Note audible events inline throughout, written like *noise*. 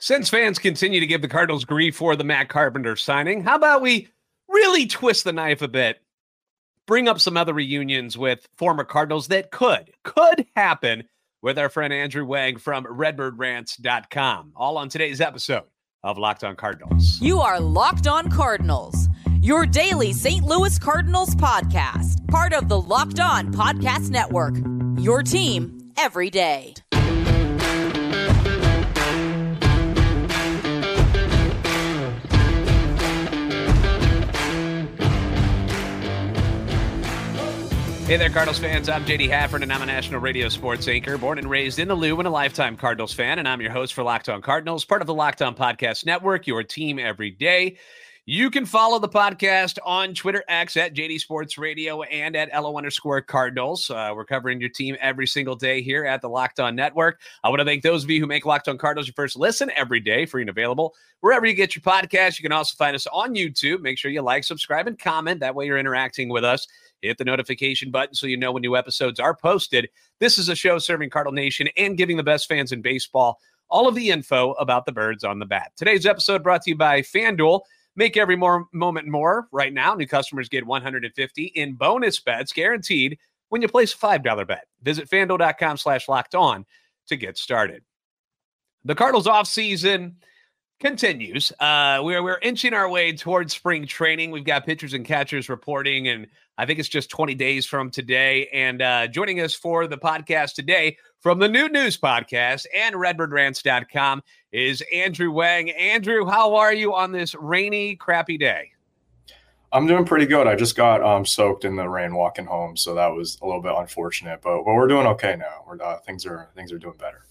Since fans continue to give the Cardinals grief for the Matt Carpenter signing, how about we really twist the knife a bit? Bring up some other reunions with former Cardinals that could, could happen with our friend Andrew Wang from redbirdrants.com. All on today's episode of Locked On Cardinals. You are Locked On Cardinals, your daily St. Louis Cardinals podcast, part of the Locked On Podcast Network. Your team every day. Hey there, Cardinals fans. I'm JD Hafford, and I'm a national radio sports anchor, born and raised in the Lou and a lifetime Cardinals fan. And I'm your host for Locked On Cardinals, part of the Locked On Podcast Network, your team every day. You can follow the podcast on Twitter X at JD Sports Radio and at LO underscore Cardinals. Uh, we're covering your team every single day here at the Locked On Network. I want to thank those of you who make Locked On Cardinals your first listen every day, free and available wherever you get your podcast. You can also find us on YouTube. Make sure you like, subscribe, and comment. That way you're interacting with us hit the notification button so you know when new episodes are posted. This is a show serving Cardinal Nation and giving the best fans in baseball all of the info about the birds on the bat. Today's episode brought to you by FanDuel. Make every more moment more. Right now, new customers get 150 in bonus bets guaranteed when you place a $5 bet. Visit fanduel.com slash locked on to get started. The Cardinals offseason continues. Uh, we're we're inching our way towards spring training. We've got pitchers and catchers reporting, and I think it's just 20 days from today. And uh, joining us for the podcast today from the Noot News Podcast and RedbirdRants.com is Andrew Wang. Andrew, how are you on this rainy, crappy day? I'm doing pretty good. I just got um, soaked in the rain walking home, so that was a little bit unfortunate. But but we're doing okay now. We're uh, things are things are doing better.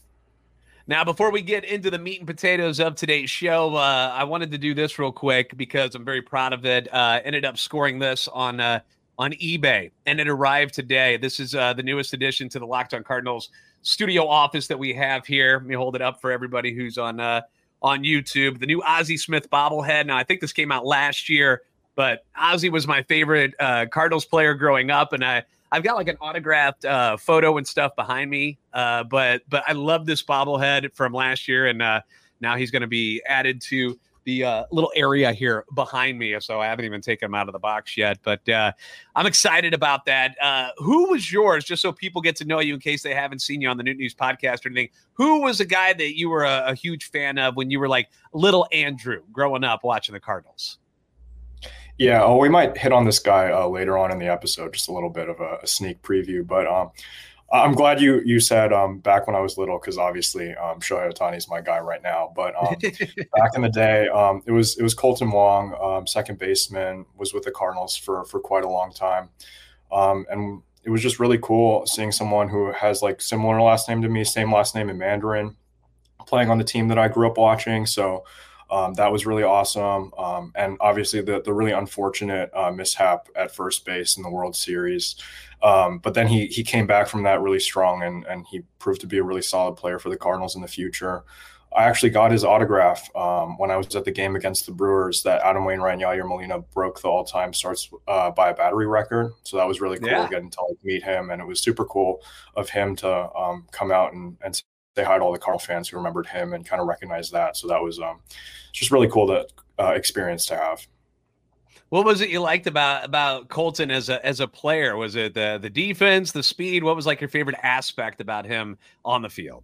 Now, before we get into the meat and potatoes of today's show, uh, I wanted to do this real quick because I'm very proud of it. Uh, ended up scoring this on uh, on eBay, and it arrived today. This is uh, the newest addition to the Locked On Cardinals studio office that we have here. Let me hold it up for everybody who's on uh, on YouTube. The new Ozzie Smith bobblehead. Now, I think this came out last year, but Ozzie was my favorite uh, Cardinals player growing up, and I I've got like an autographed uh, photo and stuff behind me. Uh, but but I love this bobblehead from last year, and uh, now he's going to be added to the uh, little area here behind me. So I haven't even taken him out of the box yet, but uh, I'm excited about that. Uh, who was yours, just so people get to know you in case they haven't seen you on the Noot News podcast or anything? Who was a guy that you were a, a huge fan of when you were like little Andrew growing up watching the Cardinals? Yeah, oh, we might hit on this guy uh, later on in the episode, just a little bit of a, a sneak preview. But um, I'm glad you you said um, back when I was little, because obviously um, Shohei Ohtani is my guy right now. But um, *laughs* back in the day, um, it was it was Kolton Wong, um, second baseman, was with the Cardinals for for quite a long time, um, and it was just really cool seeing someone who has like similar last name to me, same last name in Mandarin, playing on the team that I grew up watching. So um, that was really awesome. Um, and obviously, the, the really unfortunate uh, mishap at first base in the World Series. Um, but then he he came back from that really strong, and and he proved to be a really solid player for the Cardinals in the future. I actually got his autograph um, when I was at the game against the Brewers that Adam Wainwright and Yadier Molina broke the all-time starts uh, by a battery record. So that was really cool yeah. getting to like, meet him, and it was super cool of him to um, come out and, and say hi to all the Carl fans who remembered him and kind of recognized that. So that was um, just really cool to uh, experience to have. What was it you liked about about Kolton as a as a player? Was it the the defense, the speed? What was like your favorite aspect about him on the field?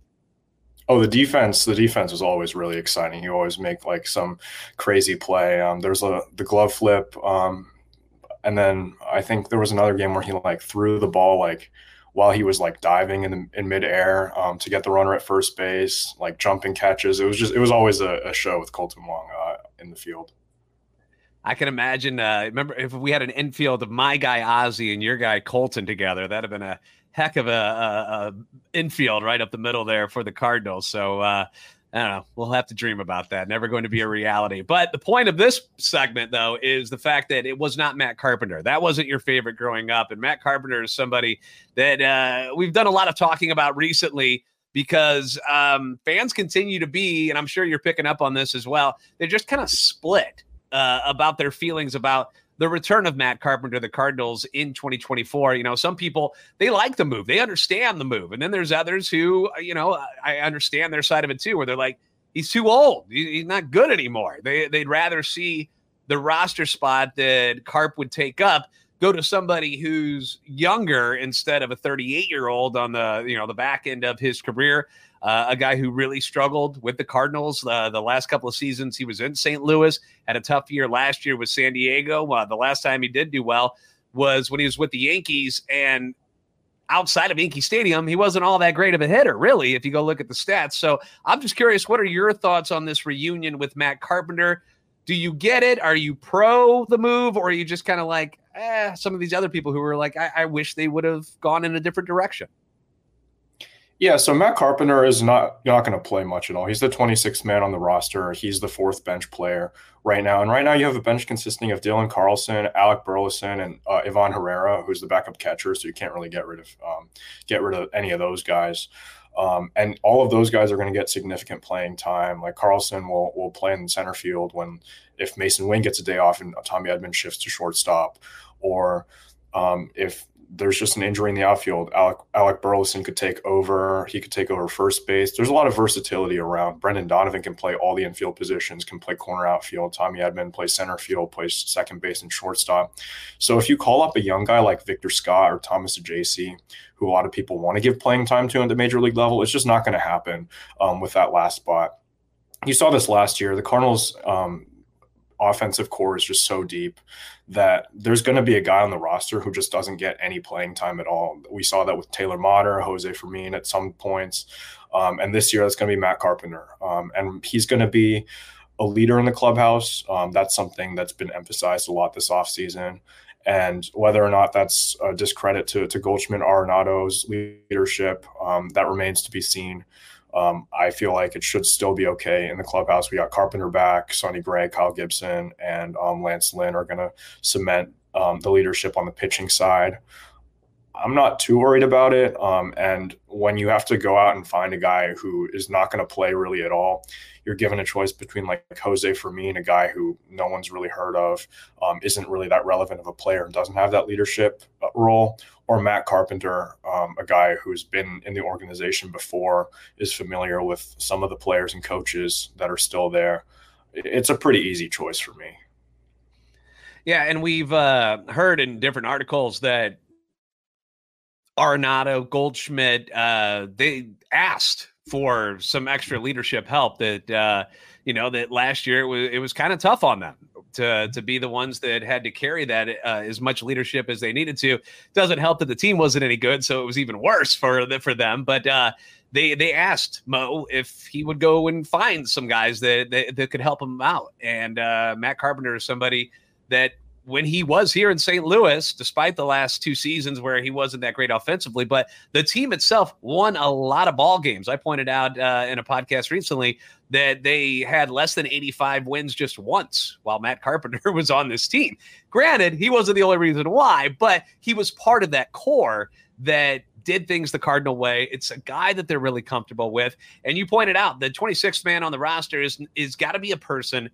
Oh, the defense. The defense was always really exciting. He always make like some crazy play. Um, there's a the glove flip, um, and then I think there was another game where he like threw the ball like while he was like diving in the, in midair um, to get the runner at first base, like jumping catches. It was just it was always a, a show with Kolton Wong uh, in the field. I can imagine. Uh, remember if we had an infield of my guy Ozzie and your guy Kolton together, that'd have been a heck of a, a, a infield right up the middle there for the Cardinals. So uh, I don't know. We'll have to dream about that. Never going to be a reality. But the point of this segment, though, is the fact that it was not Matt Carpenter. That wasn't your favorite growing up. And Matt Carpenter is somebody that uh, we've done a lot of talking about recently because um, fans continue to be, and I'm sure you're picking up on this as well, they're just kind of split uh, about their feelings about the return of Matt Carpenter, the Cardinals in 2024. You know, some people they like the move, they understand the move, and then there's others who, uh, you know, I understand their side of it too, where they're like, he's too old. He's not good anymore. They they'd rather see the roster spot that Carp would take up go to somebody who's younger instead of a 38 year old on the you know the back end of his career. Uh, a guy who really struggled with the Cardinals uh, the last couple of seasons. He was in St. Louis, had a tough year last year with San Diego. Uh, the last time he did do well was when he was with the Yankees, and outside of Yankee Stadium, he wasn't all that great of a hitter, really, if you go look at the stats. So I'm just curious, what are your thoughts on this reunion with Matt Carpenter? Do you get it? Are you pro the move, or are you just kind of like eh, some of these other people who were like, I, I wish they would have gone in a different direction? Yeah, so Matt Carpenter is not not going to play much at all. He's the 26th man on the roster. He's the fourth bench player right now. And right now, you have a bench consisting of Dylan Carlson, Alec Burleson, and uh, Ivan Herrera, who's the backup catcher. So you can't really get rid of um, get rid of any of those guys. Um, and all of those guys are going to get significant playing time. Like Carlson will will play in center field when if Masyn Winn gets a day off and Tommy Edman shifts to shortstop, or um, if there's just an injury in the outfield. Alec, Alec Burleson could take over. He could take over first base. There's a lot of versatility around. Brendan Donovan can play all the infield positions, can play corner outfield. Tommy Edman plays center field, plays second base and shortstop. So if you call up a young guy like Victor Scott or Thomas Saggese, who a lot of people want to give playing time to at the major league level, it's just not going to happen um, with that last spot. You saw this last year. The Cardinals um, offensive core is just so deep that there's going to be a guy on the roster who just doesn't get any playing time at all. We saw that with Taylor Motter, Jose Fermin at some points. Um, and this year, that's going to be Matt Carpenter. Um, and he's going to be a leader in the clubhouse. Um, that's something that's been emphasized a lot this offseason. And whether or not that's a discredit to, to Goldschmidt Arenado's leadership, um, that remains to be seen. Um, I feel like it should still be okay in the clubhouse. We got Carpenter back, Sonny Gray, Kyle Gibson, and um, Lance Lynn are going to cement um, the leadership on the pitching side. I'm not too worried about it. Um, and when you have to go out and find a guy who is not going to play really at all, you're given a choice between like Jose Fermin, a guy who no one's really heard of, um, isn't really that relevant of a player and doesn't have that leadership uh, role, or Matt Carpenter, um, a guy who's been in the organization before, is familiar with some of the players and coaches that are still there. It's a pretty easy choice for me. Yeah, and we've uh, heard in different articles that Arenado, Goldschmidt, uh, they asked for some extra leadership help that uh, you know that last year it was it was kind of tough on them to to be the ones that had to carry that uh, as much leadership as they needed to. Doesn't help that the team wasn't any good, so it was even worse for the, for them. But uh, they they asked Mo if he would go and find some guys that that, that could help him out, and uh, Matt Carpenter is somebody that when he was here in St. Louis, despite the last two seasons where he wasn't that great offensively, but the team itself won a lot of ball games. I pointed out uh, in a podcast recently that they had less than 85 wins just once while Matt Carpenter *laughs* was on this team. Granted, he wasn't the only reason why, but he was part of that core that did things the Cardinal way. It's a guy that they're really comfortable with. And you pointed out the 26th man on the roster is is got to be a person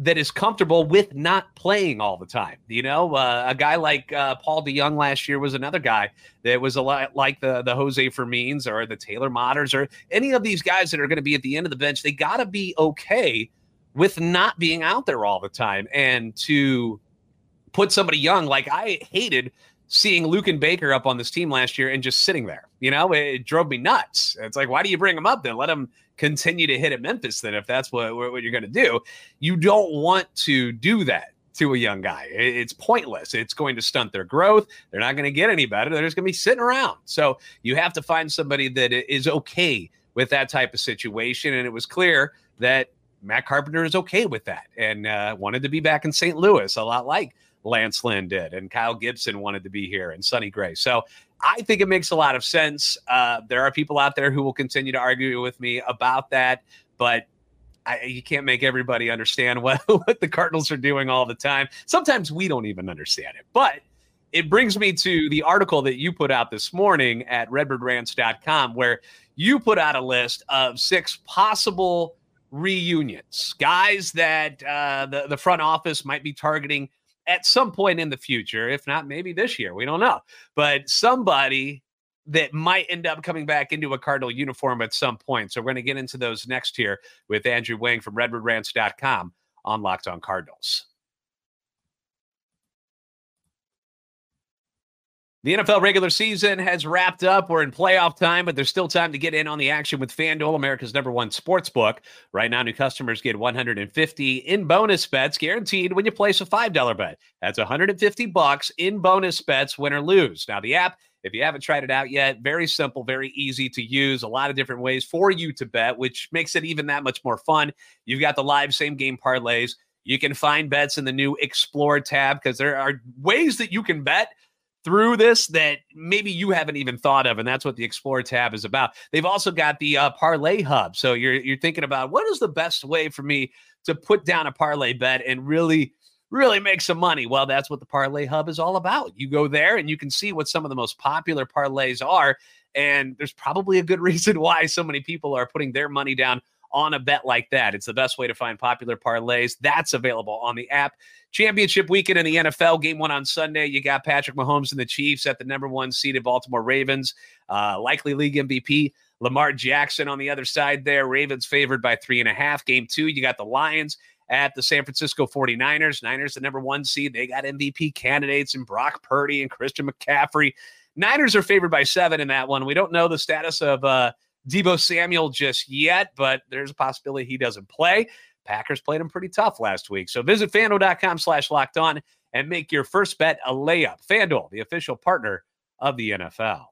that is comfortable with not playing all the time. You know, uh, a guy like uh, Paul DeJong last year was another guy that was a lot like the the Jose Fermins or the Taylor Motters or any of these guys that are going to be at the end of the bench. They got to be okay with not being out there all the time and to put somebody young like I hated seeing Luken Baker up on this team last year and just sitting there. You know, it, it drove me nuts. It's like, why do you bring him up then? Let him continue to hit at Memphis then if that's what, what you're going to do. You don't want to do that to a young guy. It's pointless. It's going to stunt their growth. They're not going to get any better. They're just going to be sitting around. So you have to find somebody that is okay with that type of situation. And it was clear that Matt Carpenter is okay with that and uh, wanted to be back in St. Louis, a lot like Lance Lynn did, and Kyle Gibson wanted to be here, and Sonny Gray. So I think it makes a lot of sense. Uh, there are people out there who will continue to argue with me about that, but I, you can't make everybody understand *laughs* what, what the Cardinals are doing all the time. Sometimes we don't even understand it. But it brings me to the article that you put out this morning at redbirdrant.com, where you put out a list of six possible reunions, guys that uh, the, the front office might be targeting at some point in the future, if not maybe this year, we don't know. But somebody that might end up coming back into a Cardinal uniform at some point. So we're going to get into those next here with Andrew Wang from RedbirdRants.com on Locked On Cardinals. The NFL regular season has wrapped up. We're in playoff time, but there's still time to get in on the action with FanDuel, America's number one sports book. Right now, new customers get 150 in bonus bets guaranteed when you place a $5 bet. That's 150 bucks in bonus bets, win or lose. Now, the app, if you haven't tried it out yet, very simple, very easy to use. A lot of different ways for you to bet, which makes it even that much more fun. You've got the live same game parlays. You can find bets in the new Explore tab because there are ways that you can bet through this that maybe you haven't even thought of, and that's what the Explore tab is about. They've also got the uh, Parlay Hub, so you're you're thinking about what is the best way for me to put down a parlay bet and really really make some money. Well, that's what the Parlay Hub is all about. You go there and you can see what some of the most popular parlays are, and there's probably a good *laughs* reason why so many people are putting their money down on a bet like that. It's the best way to find popular parlays. That's available on the app. Championship weekend in the NFL, game one on Sunday. You got Patrick Mahomes and the Chiefs at the number one seeded Baltimore Ravens, uh, likely league MVP. Lamar Jackson on the other side there. Ravens favored by three and a half. Game two, you got the Lions at the San Francisco 49ers. Niners, the number one seed. They got MVP candidates and Brock Purdy and Christian McCaffrey. Niners are favored by seven in that one. We don't know the status of uh, Deebo Samuel just yet, but there's a possibility he doesn't play. Packers played him pretty tough last week. So visit fanduel.com slash locked on and make your first bet a layup. FanDuel, the official partner of the NFL.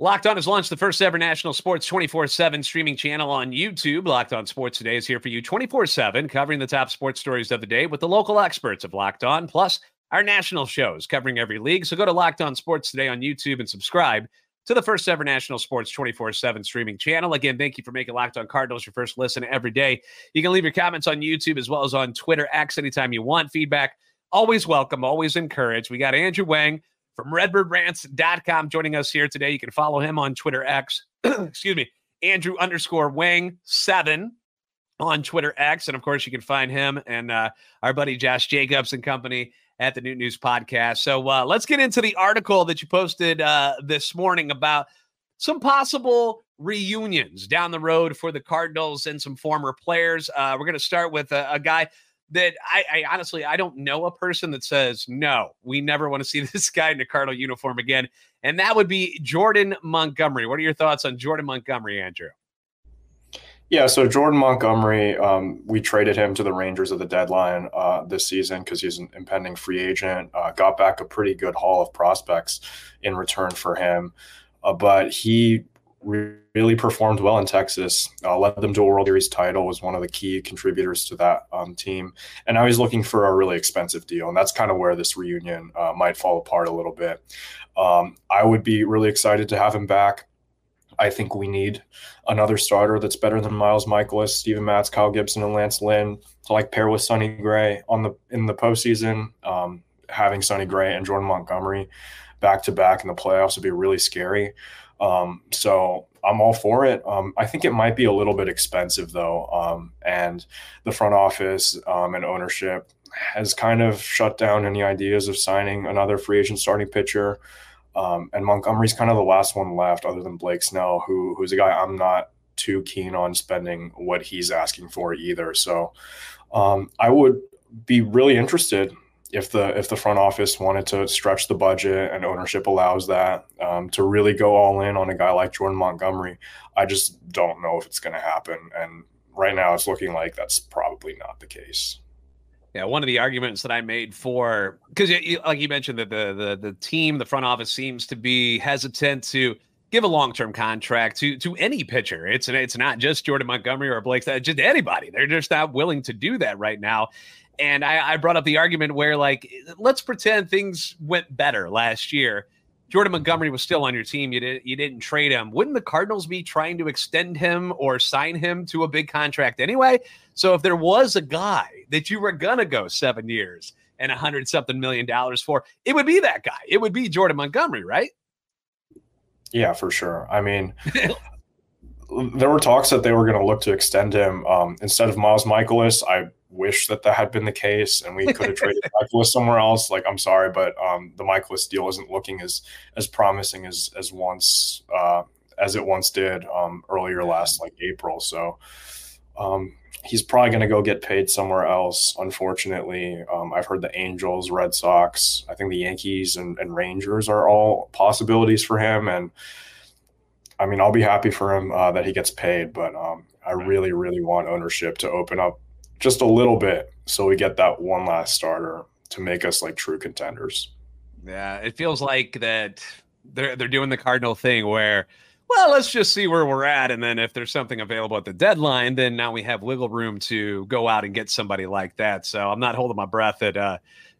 Locked On has launched the first ever national sports 24 7 streaming channel on YouTube. Locked On Sports Today is here for you 24 7, covering the top sports stories of the day with the local experts of Locked On, plus our national shows covering every league. So go to Locked On Sports Today on YouTube and subscribe to the first ever national sports 24 7 streaming channel. Again, thank you for making Locked On Cardinals your first listen every day. You can leave your comments on YouTube as well as on Twitter, X anytime you want. Feedback always welcome, always encouraged. We got Andrew Wang from redbirdrants.com joining us here today. You can follow him on Twitter X, *clears throat* excuse me, Andrew underscore Wang seven on Twitter X. And of course, you can find him and uh, our buddy Josh Jacobs and company at the Noot News Podcast. So uh, let's get into the article that you posted uh, this morning about some possible reunions down the road for the Cardinals and some former players. Uh, we're going to start with a, a guy that I, I, honestly I don't know a person that says no, we never want to see *laughs* this guy in a Cardinal uniform again, and that would be Jordan Montgomery. What are your thoughts on Jordan Montgomery, Andrew? Yeah, so Jordan Montgomery, um, we traded him to the Rangers at the deadline uh, this season because he's an impending free agent. Uh, got back a pretty good haul of prospects in return for him, uh, but he really performed well in Texas. Uh, led them to a World Series title. Was one of the key contributors to that um, team. And now he's looking for a really expensive deal, and that's kind of where this reunion uh, might fall apart a little bit. Um, I would be really excited to have him back. I think we need another starter that's better than Miles Mikolas, Steven Matz, Kyle Gibson, and Lance Lynn to like pair with Sonny Gray on the in the postseason. Um, having Sonny Gray and Jordan Montgomery back to back in the playoffs would be really scary. Um, so I'm all for it. Um, I think it might be a little bit expensive though, um, and the front office um, and ownership has kind of shut down any ideas of signing another free agent starting pitcher. Um, and Montgomery's kind of the last one left, other than Blake Snell, who who's a guy I'm not too keen on spending what he's asking for either. So um, I would be really interested if the if the front office wanted to stretch the budget and ownership allows that um, to really go all in on a guy like Jordan Montgomery, I just don't know if it's going to happen. And right now, it's looking like that's probably not the case. Yeah, one of the arguments that I made for because like you mentioned that the the the team, the front office seems to be hesitant to give a long term contract to to any pitcher. It's it's not just Jordan Montgomery or Blake, just anybody. They're just not willing to do that right now. And I, I brought up the argument where, like, let's pretend things went better last year. Jordan Montgomery was still on your team. You didn't you didn't trade him. Wouldn't the Cardinals be trying to extend him or sign him to a big contract anyway? So if there was a guy that you were gonna go seven years and a hundred something million dollars for, it would be that guy. It would be Jordan Montgomery, right? Yeah, for sure. I mean, *laughs* there were talks that they were going to look to extend him um, instead of Miles Mikolas. I wish that that had been the case, and we could have *laughs* traded Mikolas somewhere else. Like, I'm sorry, but um, the Mikolas deal isn't looking as as promising as as once uh, as it once did um, earlier last like April. So um, he's probably going to go get paid somewhere else. Unfortunately, um, I've heard the Angels, Red Sox, I think the Yankees and, and Rangers are all possibilities for him, and I mean, I'll be happy for him uh, that he gets paid, but um, I really, really want ownership to open up just a little bit so we get that one last starter to make us like true contenders. Yeah, it feels like that they're they're doing the Cardinal thing where, well, let's just see where we're at, and then if there's something available at the deadline, then now we have wiggle room to go out and get somebody like that. So I'm not holding my breath that uh,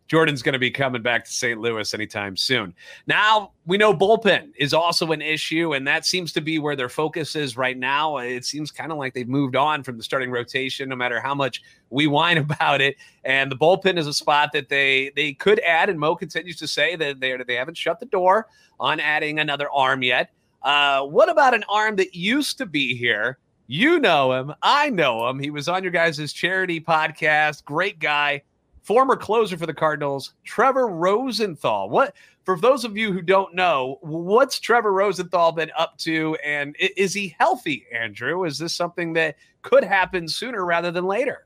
Jordan's going to be coming back to St. Louis anytime soon. Now, we know bullpen is also an issue, and that seems to be where their focus is right now. It seems kind of like they've moved on from the starting rotation, no matter how much we whine *laughs* about it. And the bullpen is a spot that they they could add, and Mo continues to say that they they haven't shut the door on adding another arm yet. Uh, what about an arm that used to be here? You know him. I know him. He was on your guys' charity podcast. Great guy former closer for the Cardinals, Trevor Rosenthal. What for those of you who don't know, what's Trevor Rosenthal been up to and is he healthy, Andrew? Is this something that could happen sooner rather than later?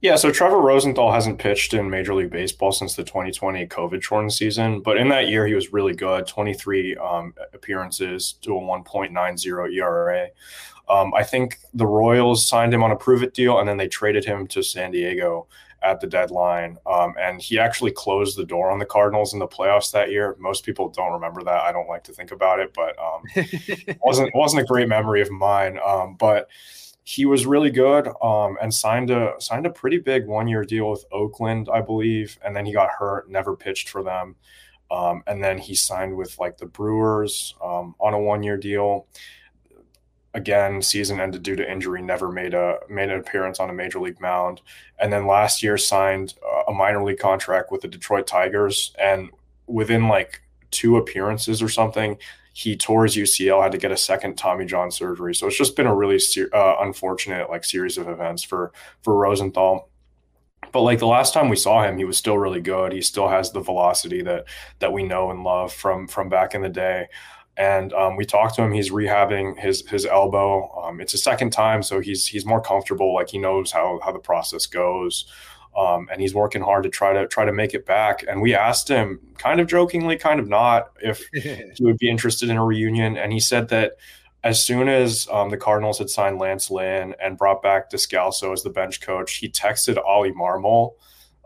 Yeah, so Trevor Rosenthal hasn't pitched in Major League Baseball since the 2020 COVID shortened season, but in that year he was really good 23 um, appearances to a 1.90 ERA. Um, I think the Royals signed him on a prove it deal and then they traded him to San Diego at the deadline. Um, and he actually closed the door on the Cardinals in the playoffs that year. Most people don't remember that. I don't like to think about it, but um, *laughs* wasn't wasn't a great memory of mine. Um, but he was really good um, and signed a signed a pretty big one year deal with Oakland, I believe. And then he got hurt, never pitched for them. Um, and then he signed with like the Brewers um, on a one year deal again season ended due to injury never made a made an appearance on a major league mound. And then last year signed a minor league contract with the Detroit Tigers. And within like two appearances or something he tore his UCL had to get a second Tommy John surgery. So it's just been a really uh, unfortunate like series of events for for Rosenthal. But like the last time we saw him he was still really good. He still has the velocity that that we know and love from from back in the day and um, we talked to him. He's rehabbing his his elbow. Um, it's a second time, so he's he's more comfortable. Like he knows how how the process goes, um, and he's working hard to try to try to make it back. And we asked him, kind of jokingly, kind of not, if *laughs* he would be interested in a reunion. And he said that as soon as um, the Cardinals had signed Lance Lynn and brought back Descalso as the bench coach, he texted Oli Marmol,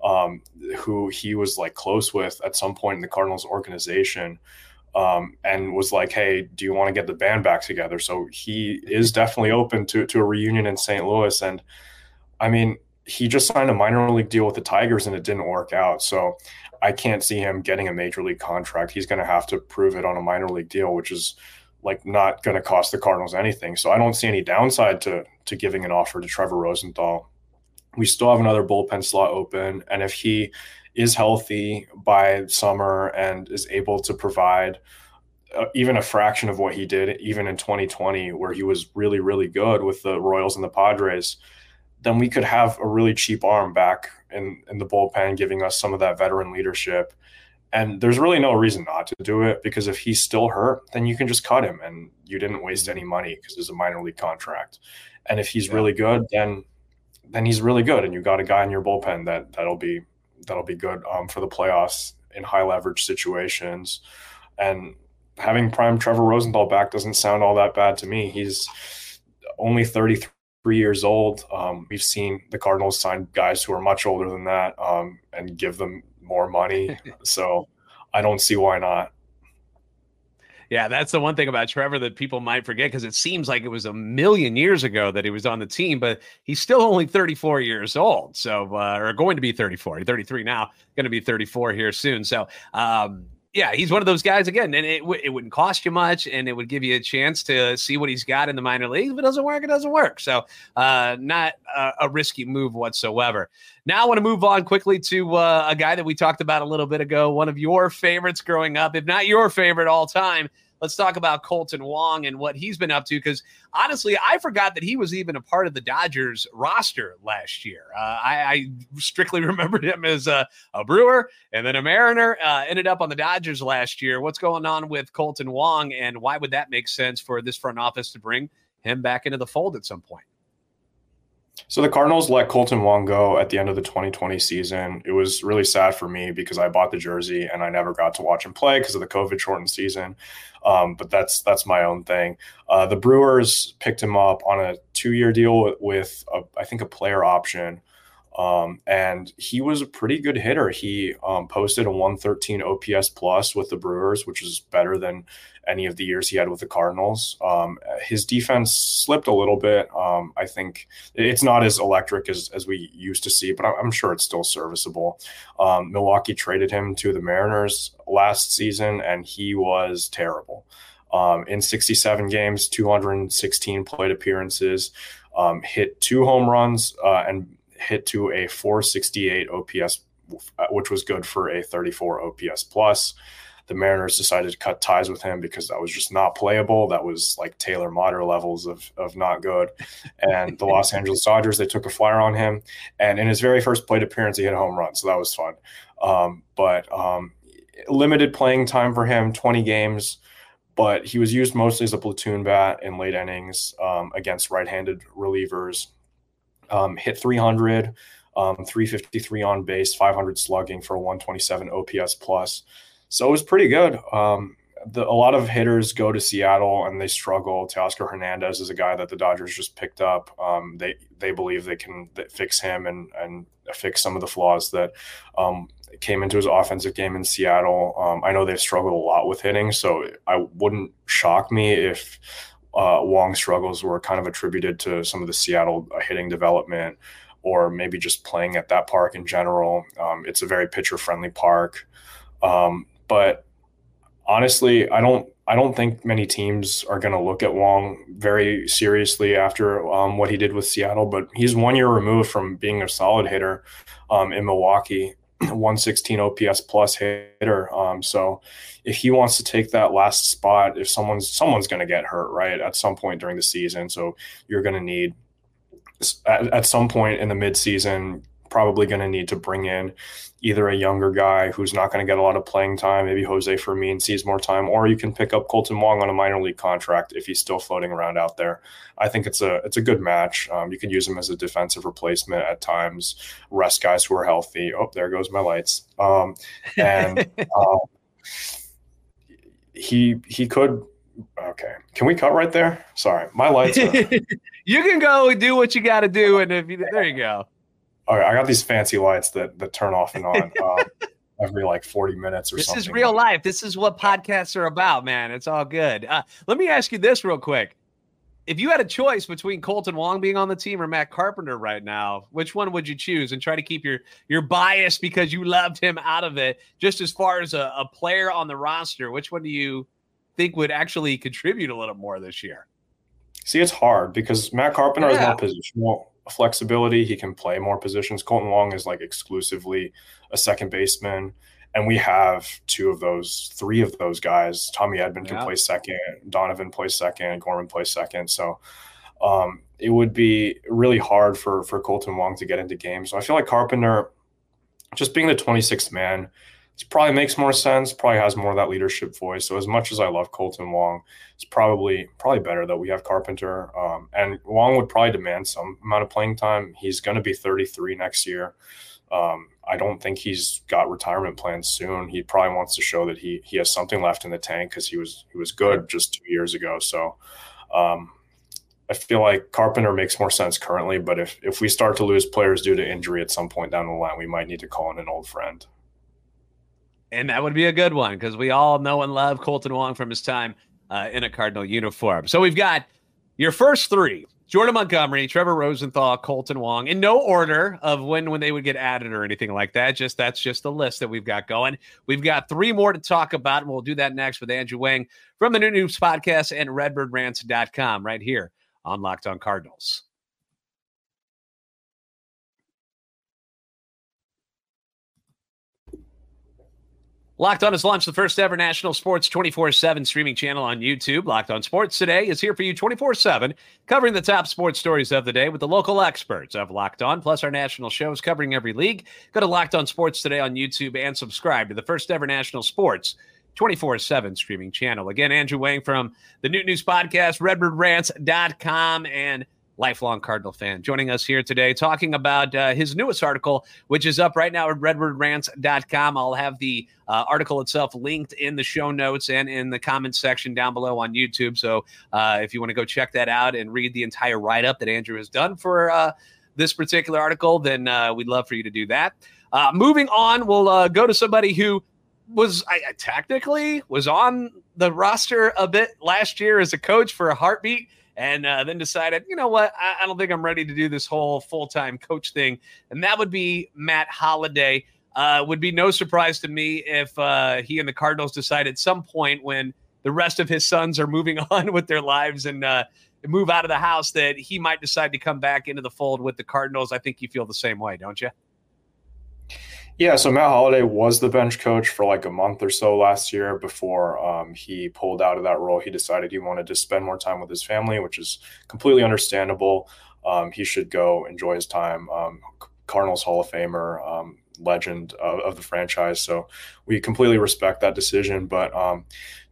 um, who he was like close with at some point in the Cardinals organization um, and was like, "Hey, do you want to get the band back together?" So he is definitely open to to a reunion in St. Louis, and I mean, he just signed a minor league deal with the Tigers, and it didn't work out. So I can't see him getting a major league contract. He's going to have to prove it on a minor league deal, which is like not going to cost the Cardinals anything. So I don't see any downside to to giving an offer to Trevor Rosenthal. We still have another bullpen slot open, and if he is healthy by summer and is able to provide uh, even a fraction of what he did even in 2020 where he was really really good with the Royals and the Padres then we could have a really cheap arm back in in the bullpen giving us some of that veteran leadership and there's really no reason not to do it because if he's still hurt then you can just cut him and you didn't waste any money because it's a minor league contract and if he's yeah. really good then then he's really good and you got a guy in your bullpen that that'll be that'll be good um, for the playoffs in high leverage situations. And having prime Trevor Rosenthal back doesn't sound all that bad to me. He's only 33 years old. Um, we've seen the Cardinals sign guys who are much older than that um, and give them more money. *laughs* so I don't see why not. Yeah, that's the one thing about Trevor that people might forget because it seems like it was a million years ago that he was on the team, but he's still only 34 years old. So, uh, or going to be 34, He's 33 now, going to be 34 here soon. So, um, yeah, he's one of those guys again, and it, w- it wouldn't cost you much, and it would give you a chance to see what he's got in the minor leagues. If it doesn't work, it doesn't work. So, uh, not a, a, risky move whatsoever. Now, I want to move on quickly to uh, a guy that we talked about a little bit ago, one of your favorites growing up, if not your favorite all time, let's talk about Kolton Wong and what he's been up to. Because honestly, I forgot that he was even a part of the Dodgers roster last year. Uh, I, I, strictly *laughs* remembered him as a, a Brewer and then a Mariner. Uh, ended up on the Dodgers last year. What's going on with Kolton Wong, and why would that make sense for this front office to bring him back into the fold at some point? So the Cardinals let Kolton Wong go at the end of the 2020 season. It was really sad for me because I bought the jersey and I never got to watch him play because of the COVID shortened season. Um, but that's that's my own thing. Uh, the Brewers picked him up on a two year deal with, with a, I think a player option. Um, and he was a pretty good hitter. He um, posted a 113 OPS plus with the Brewers, which is better than any of the years he had with the Cardinals. Um, his defense slipped a little bit. Um, I think it's not as electric as, as we used to see, but I'm sure it's still serviceable. Um, Milwaukee traded him to the Mariners last season, and he was terrible. Um, in 67 games, 216 plate appearances, hit two home runs, uh, and hit to a 468 OPS, uh, which was good for a 34 OPS plus the Mariners decided to cut ties with him because that was just not playable. That was like Taylor Motter levels of of not good. And the Los *laughs* Angeles Dodgers they took a flyer on him, and in his very first plate appearance, he hit a home run, so that was fun. Um, but um, limited playing time for him, twenty games. But he was used mostly as a platoon bat in late innings um, against right-handed relievers. Um, hit 300, um, 353 on base, 500 slugging for a 127 OPS plus. So it was pretty good. Um, the, a lot of hitters go to Seattle and they struggle. Teoscar Hernandez is a guy that the Dodgers just picked up. Um, they they believe they can fix him and and fix some of the flaws that um, came into his offensive game in Seattle. Um, I know they've struggled a lot with hitting, so I wouldn't shock me if uh, Wong's struggles were kind of attributed to some of the Seattle uh, hitting development or maybe just playing at that park in general. Um, it's a very pitcher friendly park. Um, but honestly, I don't I don't think many teams are going to look at Wong very seriously after um, what he did with Seattle. But he's one year removed from being a solid hitter um, in Milwaukee, *clears throat* 116 OPS plus hitter. Um, so if he wants to take that last spot, if someone's someone's going to get hurt right at some point during the season, so you're going to need at, at some point in the midseason probably going to need to bring in either a younger guy who's not going to get a lot of playing time, maybe Jose Fermin sees more time, or you can pick up Kolton Wong on a minor league contract if he's still floating around out there. I think it's a it's a good match. Um, you can use him as a defensive replacement at times, rest guys who are healthy. Oh, there goes my lights. Um, and *laughs* um, he he could. Okay, can we cut right there? Sorry, my lights. Are... *laughs* you can go do what you got to do, and if you, there you go right, I got these fancy lights that that turn off and on *laughs* um, every like 40 minutes or this something. This is real life. This is what podcasts are about, man. It's all good. Uh, let me ask you this real quick. If you had a choice between Kolton Wong being on the team or Matt Carpenter right now, which one would you choose and try to keep your your bias because you loved him out of it? Just as far as a, a player on the roster, which one do you think would actually contribute a little more this year? See, it's hard because Matt Carpenter yeah. is more positional flexibility. He can play more positions. Kolton Wong is like exclusively a second baseman. And we have two of those, three of those guys. Tommy Edman can play second, Donovan plays second, Gorman plays second. So um, it would be really hard for for Kolton Wong to get into games. So I feel like Carpenter, just being the 26th man, probably makes more sense. Probably has more of that leadership voice. So as much as I love Kolton Wong, it's probably probably better that we have Carpenter. Um, and Wong would probably demand some amount of playing time. He's going to be 33 next year. Um, I don't think he's got retirement plans soon. He probably wants to show that he he has something left in the tank because he was he was good just two years ago. So. Um, I feel like Carpenter makes more sense currently, but if if we start to lose players due to injury at some point down the line, we might need to call in an old friend. And that would be a good one because we all know and love Kolton Wong from his time uh, in a Cardinal uniform. So we've got your first three Jordan Montgomery, Trevor Rosenthal, Colton Wong, in no order of when when they would get added or anything like that. Just that's just the list that we've got going. We've got three more to talk about, and we'll do that next with Andrew Wang from the Noot News Podcast and RedbirdRants.com right here on Locked On Cardinals. Locked On has launched the first ever national sports 24 7 streaming channel on YouTube. Locked On Sports Today is here for you 24 7, covering the top sports stories of the day with the local experts of Locked On, plus our national shows covering every league. Go to Locked On Sports Today on YouTube and subscribe to the first ever national sports 24 7 streaming channel. Again, Andrew Wang from the Noot News Podcast, redbirdrants.com, and lifelong Cardinal fan, joining us here today talking about uh, his newest article, which is up right now at redbirdrants.com. I'll have the uh, article itself linked in the show notes and in the comments section down below on YouTube. So uh, if you want to go check that out and read the entire write up that Andrew has done for uh, this particular article, then uh, we'd love for you to do that. Uh, moving on, we'll go to somebody who was I, technically was on the roster a bit last year as a coach for a heartbeat and uh, then decided, you know what, I, I, don't think I'm ready to do this whole full time coach thing. And that would be Matt Holliday. Uh, would be no surprise to me if uh, he and the Cardinals decide at some point when the rest of his sons are moving *laughs* on with their lives and uh, move out of the house that he might decide to come back into the fold with the Cardinals. I think you feel the same way, don't you? Yeah, so Matt Holliday was the bench coach for like a month or so last year before um, he pulled out of that role. He decided he wanted to spend more time with his family, which is completely understandable. Um, he should go enjoy his time. Um, Cardinals Hall of Famer, um, legend of, of, the franchise. So we completely respect that decision. But um,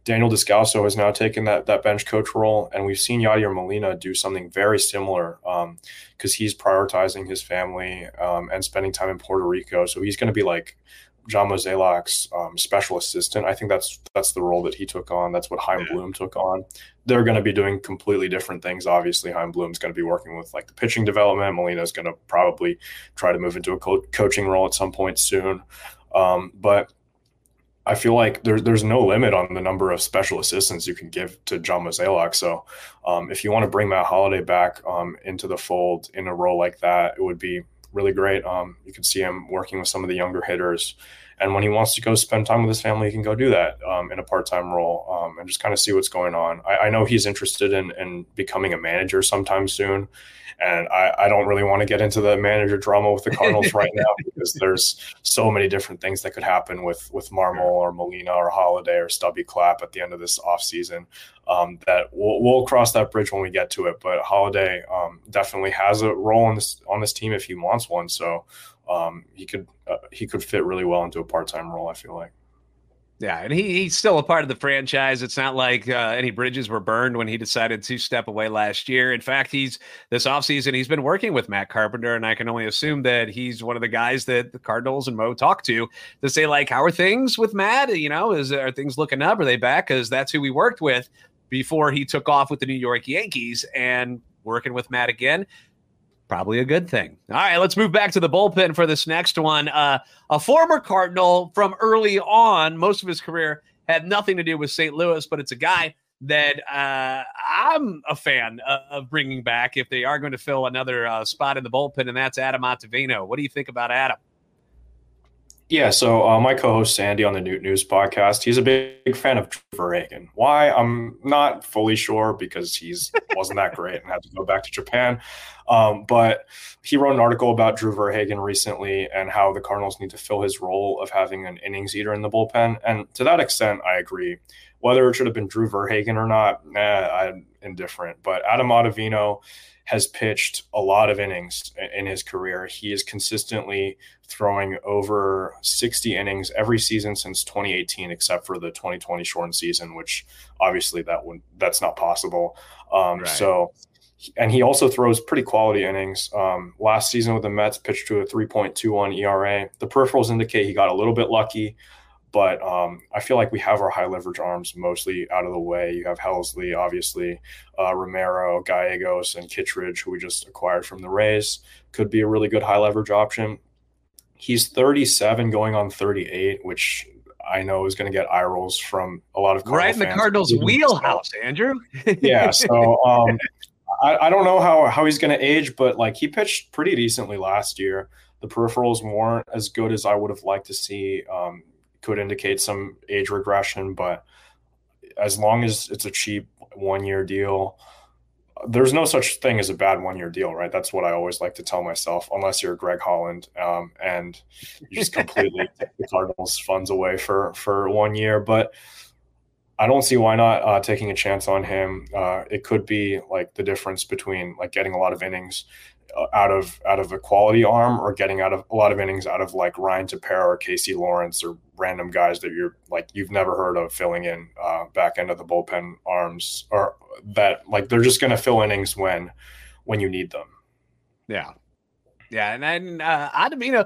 Daniel Descalso has now taken that that bench coach role, and we've seen Yadier Molina do something very similar because um, he's prioritizing his family um, and spending time in Puerto Rico. So he's going to be like John Mozeliak's um, special assistant. I think that's that's the role that he took on. That's what Chaim yeah. Bloom took on. They're going to be doing completely different things. Obviously, Chaim Bloom's going to be working with like the pitching development. Molina's going to probably try to move into a co- coaching role at some point soon. Um, but I feel like there's there's no limit on the number of special assistants you can give to John Mozeliak. So um, if you want to bring Matt Holliday back um, into the fold in a role like that, it would be really great. Um, you can see him working with some of the younger hitters. And when he wants to go spend time with his family, he can go do that um, in a part-time role um, and just kind of see what's going on. I, I know he's interested in, in becoming a manager sometime soon. And I, I don't really want to get into the manager drama with the Cardinals *laughs* right now because there's so many different things that could happen with with Marmol or Molina or Holliday or Stubby Clapp at the end of this offseason. Um, that we'll, we'll cross that bridge when we get to it. But Holliday um, definitely has a role on this on this team if he wants one. So um, he could uh, he could fit really well into a part time role. I feel like. Yeah, and he, he's still a part of the franchise. It's not like uh, any bridges were burned when he decided to step away last year. In fact, he's this offseason, he's been working with Matt Carpenter, and I can only assume that he's one of the guys that the Cardinals and Mo talk to to say, like, how are things with Matt? You know, is are things looking up? Are they back? Because that's who we worked with before he took off with the New York Yankees and working with Matt again probably a good thing. All right, let's move back to the bullpen for this next one. Uh, a former Cardinal from early on, most of his career had nothing to do with St. Louis, but it's a guy that uh, I'm a fan of bringing back if they are going to fill another uh, spot in the bullpen, and that's Adam Ottavino. What do you think about Adam? Yeah, so uh, my co-host Sandy on the Noot News podcast, he's a big fan of Drew Verhagen. Why? I'm not fully sure because he's wasn't that great and had to go back to Japan. Um, but he wrote an article about Drew Verhagen recently and how the Cardinals need to fill his role of having an innings eater in the bullpen. And to that extent, I agree. Whether it should have been Drew Verhagen or not, eh, I'm indifferent. But Adam Ottavino has pitched a lot of innings in his career. He is consistently throwing over 60 innings every season since 2018, except for the 2020 shortened season, which obviously that would that's not possible. Um, right. So, and he also throws pretty quality innings. Um, last season with the Mets, pitched to a 3.21 ERA. The peripherals indicate he got a little bit lucky. But um, I feel like we have our high leverage arms mostly out of the way. You have Helsley, obviously, uh, Romero, Gallegos, and Kittredge, who we just acquired from the Rays, could be a really good high leverage option. He's 37 going on 38, which I know is going to get eye rolls from a lot of Cardinal right in the Cardinals' wheelhouse, Andrew. *laughs* yeah, so um, I, I, don't know how how he's going to age, but like he pitched pretty decently last year. The peripherals weren't as good as I would have liked to see. Um, could indicate some age regression, but as long as it's a cheap one year deal, there's no such thing as a bad one year deal, right? That's what I always like to tell myself, unless you're Greg Holland um, and you just completely *laughs* take the Cardinals funds away for for one year. But I don't see why not uh, taking a chance on him. Uh, it could be like the difference between like getting a lot of innings out of out of a quality arm or getting out of a lot of innings out of like Ryan Tepera or Casey Lawrence or random guys that you're like you've never heard of filling in uh, back end of the bullpen arms or that like they're just going to fill innings when when you need them. Yeah, yeah, and then uh, know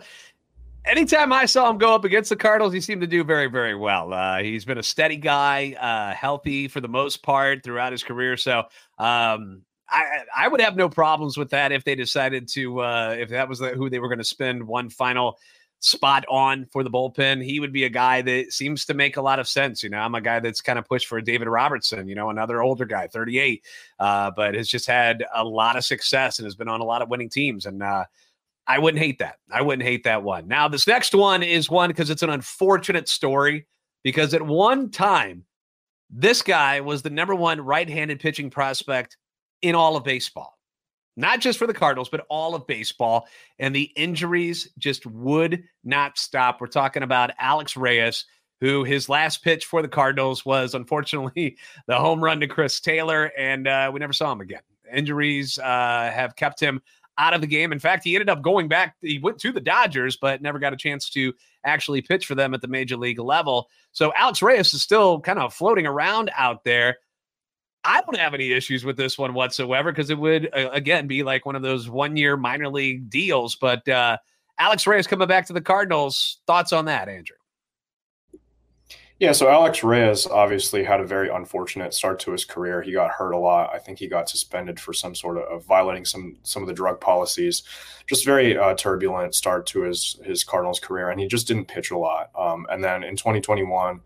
anytime I saw him go up against the Cardinals, he seemed to do very, very well. Uh, he's been a steady guy, uh, healthy for the most part throughout his career. So um, I, I would have no problems with that if they decided to uh, if that was the, who they were going to spend one final spot on for the bullpen. He would be a guy that seems to make a lot of sense. You know, I'm a guy that's kind of pushed for David Robertson. You know, another older guy, 38, uh, but has just had a lot of success and has been on a lot of winning teams. And uh, I wouldn't hate that. I wouldn't hate that one. Now, this next one is one because it's an unfortunate story because at one time, this guy was the number one right handed pitching prospect in all of baseball, not just for the Cardinals, but all of baseball. And the injuries just would not stop. We're talking about Alex Reyes, who his last pitch for the Cardinals was unfortunately *laughs* the home run to Chris Taylor, and uh, we never saw him again. Injuries uh, have kept him out of the game. In fact, he ended up going back. He went to the Dodgers, but never got a chance to actually pitch for them at the major league level. So Alex Reyes is still kind of floating around out there. I don't have any issues with this one whatsoever because it would uh, again be like one of those one year minor league deals. But uh, Alex Reyes coming back to the Cardinals. Thoughts on that, Andrew? Yeah, so Alex Reyes obviously had a very unfortunate start to his career. He got hurt a lot. I think he got suspended for some sort of, violating some some of the drug policies. Just very uh, turbulent start to his his Cardinals career, and he just didn't pitch a lot. Um, and then in 2021,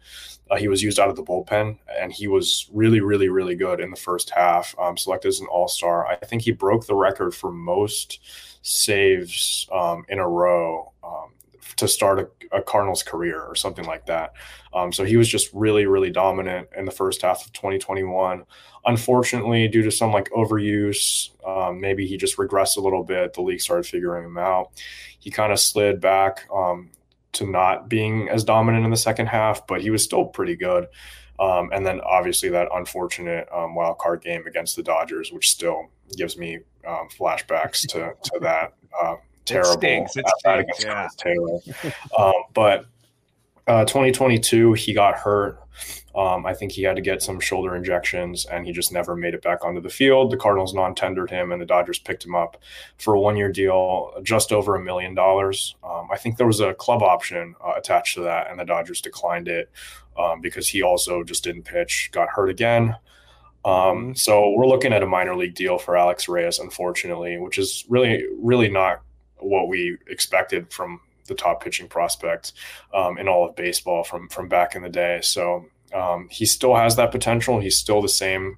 uh, he was used out of the bullpen, and he was really, really, really good in the first half. Um, selected as an All Star. I think he broke the record for most saves um, in a row um, to start a, a, Cardinals career or something like that. Um, so he was just really, really dominant in the first half of 2021. Unfortunately, due to some like overuse, um, maybe he just regressed a little bit. The league started figuring him out. He kind of slid back um, to not being as dominant in the second half, but he was still pretty good. Um, and then obviously that unfortunate um, wild card game against the Dodgers, which still gives me um, flashbacks to to that uh, terrible it stinks. It stinks. Yeah. Taylor. um, but uh, 2022, he got hurt. Um, I think he had to get some shoulder injections, and he just never made it back onto the field. The Cardinals non-tendered him, and the Dodgers picked him up for a one-year deal, just over a million dollars. Um, I think there was a club option uh, attached to that, and the Dodgers declined it um, because he also just didn't pitch, got hurt again. Um, so we're looking at a minor league deal for Alex Reyes, unfortunately, which is really, really not what we expected from the top pitching prospect um, in all of baseball from from back in the day. So um, he still has that potential. He's still the same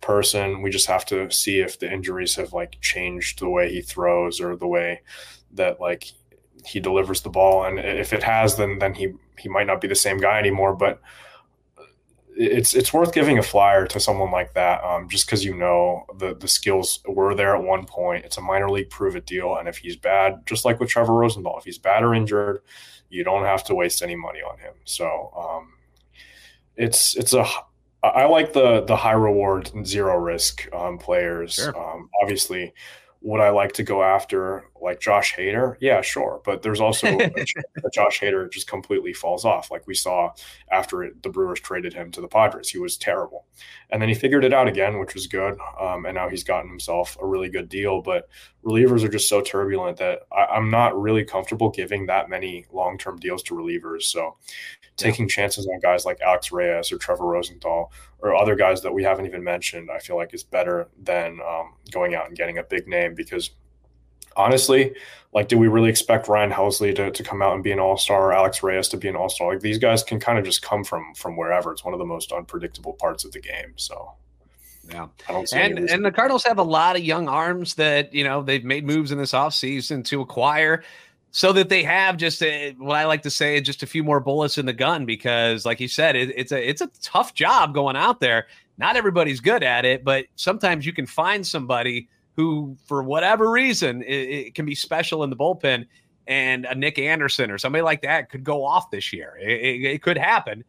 person. We just have to see if the injuries have like changed the way he throws or the way that like he delivers the ball. And if it has, then then he he might not be the same guy anymore. But it's it's worth giving a flyer to someone like that, um, just because you know the the skills were there at one point. It's a minor league prove it deal, and if he's bad, just like with Trevor Rosenthal, if he's bad or injured, you don't have to waste any money on him. So um, it's it's a I like the the high reward zero risk um, players. Sure. Um, obviously, would I like to go after like Josh Hader? Yeah, sure. But there's also *laughs* Josh Hader just completely falls off, like we saw after it, the Brewers traded him to the Padres. He was terrible, and then he figured it out again, which was good. Um, and now he's gotten himself a really good deal. But relievers are just so turbulent that I, am not really comfortable giving that many long term deals to relievers. So taking chances on guys like Alex Reyes or Trevor Rosenthal or other guys that we haven't even mentioned, I feel like is better than um, going out and getting a big name because honestly, like, did we really expect Ryan Helsley to, to come out and be an all star or Alex Reyes to be an all star? Like, these guys can kind of just come from from wherever. It's one of the most unpredictable parts of the game. So, yeah. And and the Cardinals have a lot of young arms that, you know, they've made moves in this offseason to acquire so that they have just a, what I like to say, just a few more bullets in the gun. Because, like you said, it, it's a it's a tough job going out there. not everybody's good at it, but sometimes you can find somebody who, for whatever reason, it, it can be special in the bullpen. And a Nick Anderson or somebody like that could go off this year. It, it, could happen.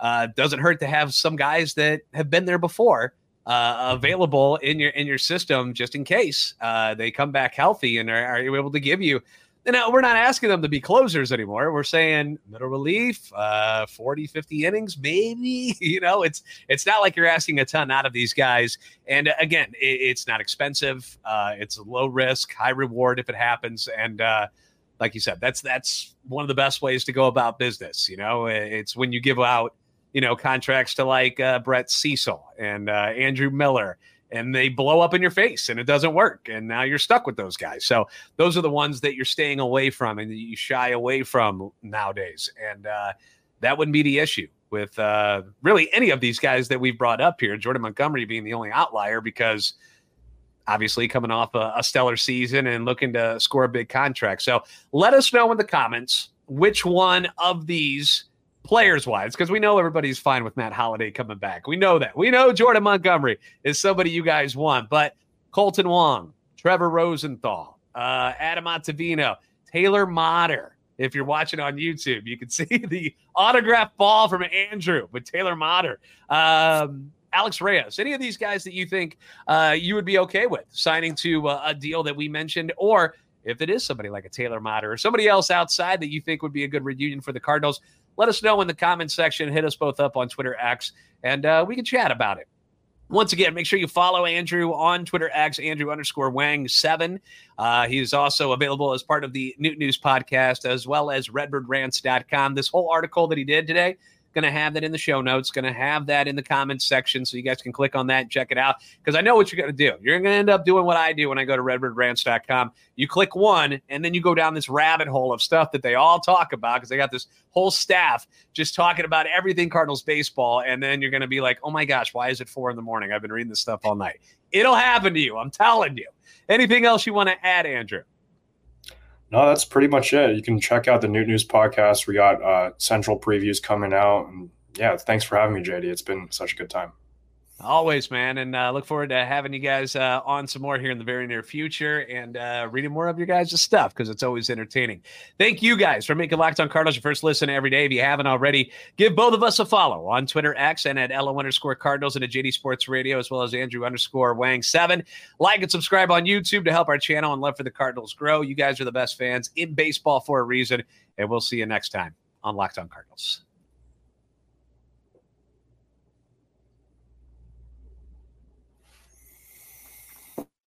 Uh, doesn't hurt to have some guys that have been there before uh, available in your in your system just in case uh, they come back healthy and are, are able to give you you know, we're not asking them to be closers anymore. We're saying middle relief, uh, 40, 50 innings, maybe. *laughs* You know, it's it's not like you're asking a ton out of these guys. And uh, again, it, it's not expensive. Uh, it's low risk, high reward if it happens. And uh, like you said, that's that's one of the best ways to go about business. You know, it's when you give out, you know, contracts to like uh, Brett Cecil and uh, Andrew Miller and they blow up in your face and it doesn't work and now you're stuck with those guys. So those are the ones that you're staying away from and you shy away from nowadays. And uh, that wouldn't be the issue with uh, really any of these guys that we've brought up here jordan montgomery being the only outlier because obviously coming off a, a stellar season and looking to score a big contract. So let us know in the comments which one of these players wise, because we know everybody's fine with Matt Holliday coming back. We know that. We know Jordan Montgomery is somebody you guys want, but Kolton Wong, Trevor Rosenthal, uh, Adam Ottavino, Taylor Motter. If you're watching on YouTube, you can *laughs* see the autograph ball from Andrew with Taylor Motter. Um, Alex Reyes, any of these guys that you think uh, you would be okay with signing to uh, a deal that we mentioned, or if it is somebody like a Taylor Motter or somebody else outside that you think would be a good reunion for the Cardinals, let us know in the comment section. Hit us both up on Twitter X, and uh, we can chat about it. Once again, make sure you follow Andrew on Twitter X, Andrew underscore Wang seven. Uh, he is also available as part of the Noot News podcast as well as redbirdrants.com. This whole article that he did today Going to have that in the show notes. Going to have that in the comments section so you guys can click on that and check it out. Because I know what you're going to do. You're going to end up doing what I do when I go to redbirdrants.com. You click one, and then you go down this rabbit hole of stuff that they all talk about because they got this whole staff just talking about everything Cardinals baseball. And then you're going to be like, oh my gosh, why is it four in the morning? I've been reading this stuff all night. It'll happen to you. I'm telling you. Anything else you want to add, Andrew? No, that's pretty much it. You can check out the Noot News podcast. We got uh, central previews coming out. And yeah, thanks for having me, JD. It's been such a good time. Always, man, and uh, look forward to having you guys uh, on some more here in the very near future and uh, reading more of your guys' stuff because it's always entertaining. Thank you guys for making Locked On Cardinals your first listen every day. If you haven't already, give both of us a follow on Twitter X and at LO underscore Cardinals and at JD Sports Radio as well as Andrew underscore Wang seven. Like and subscribe on YouTube to help our channel and love for the Cardinals grow. You guys are the best fans in baseball for a reason, and we'll see you next time on Locked On Cardinals.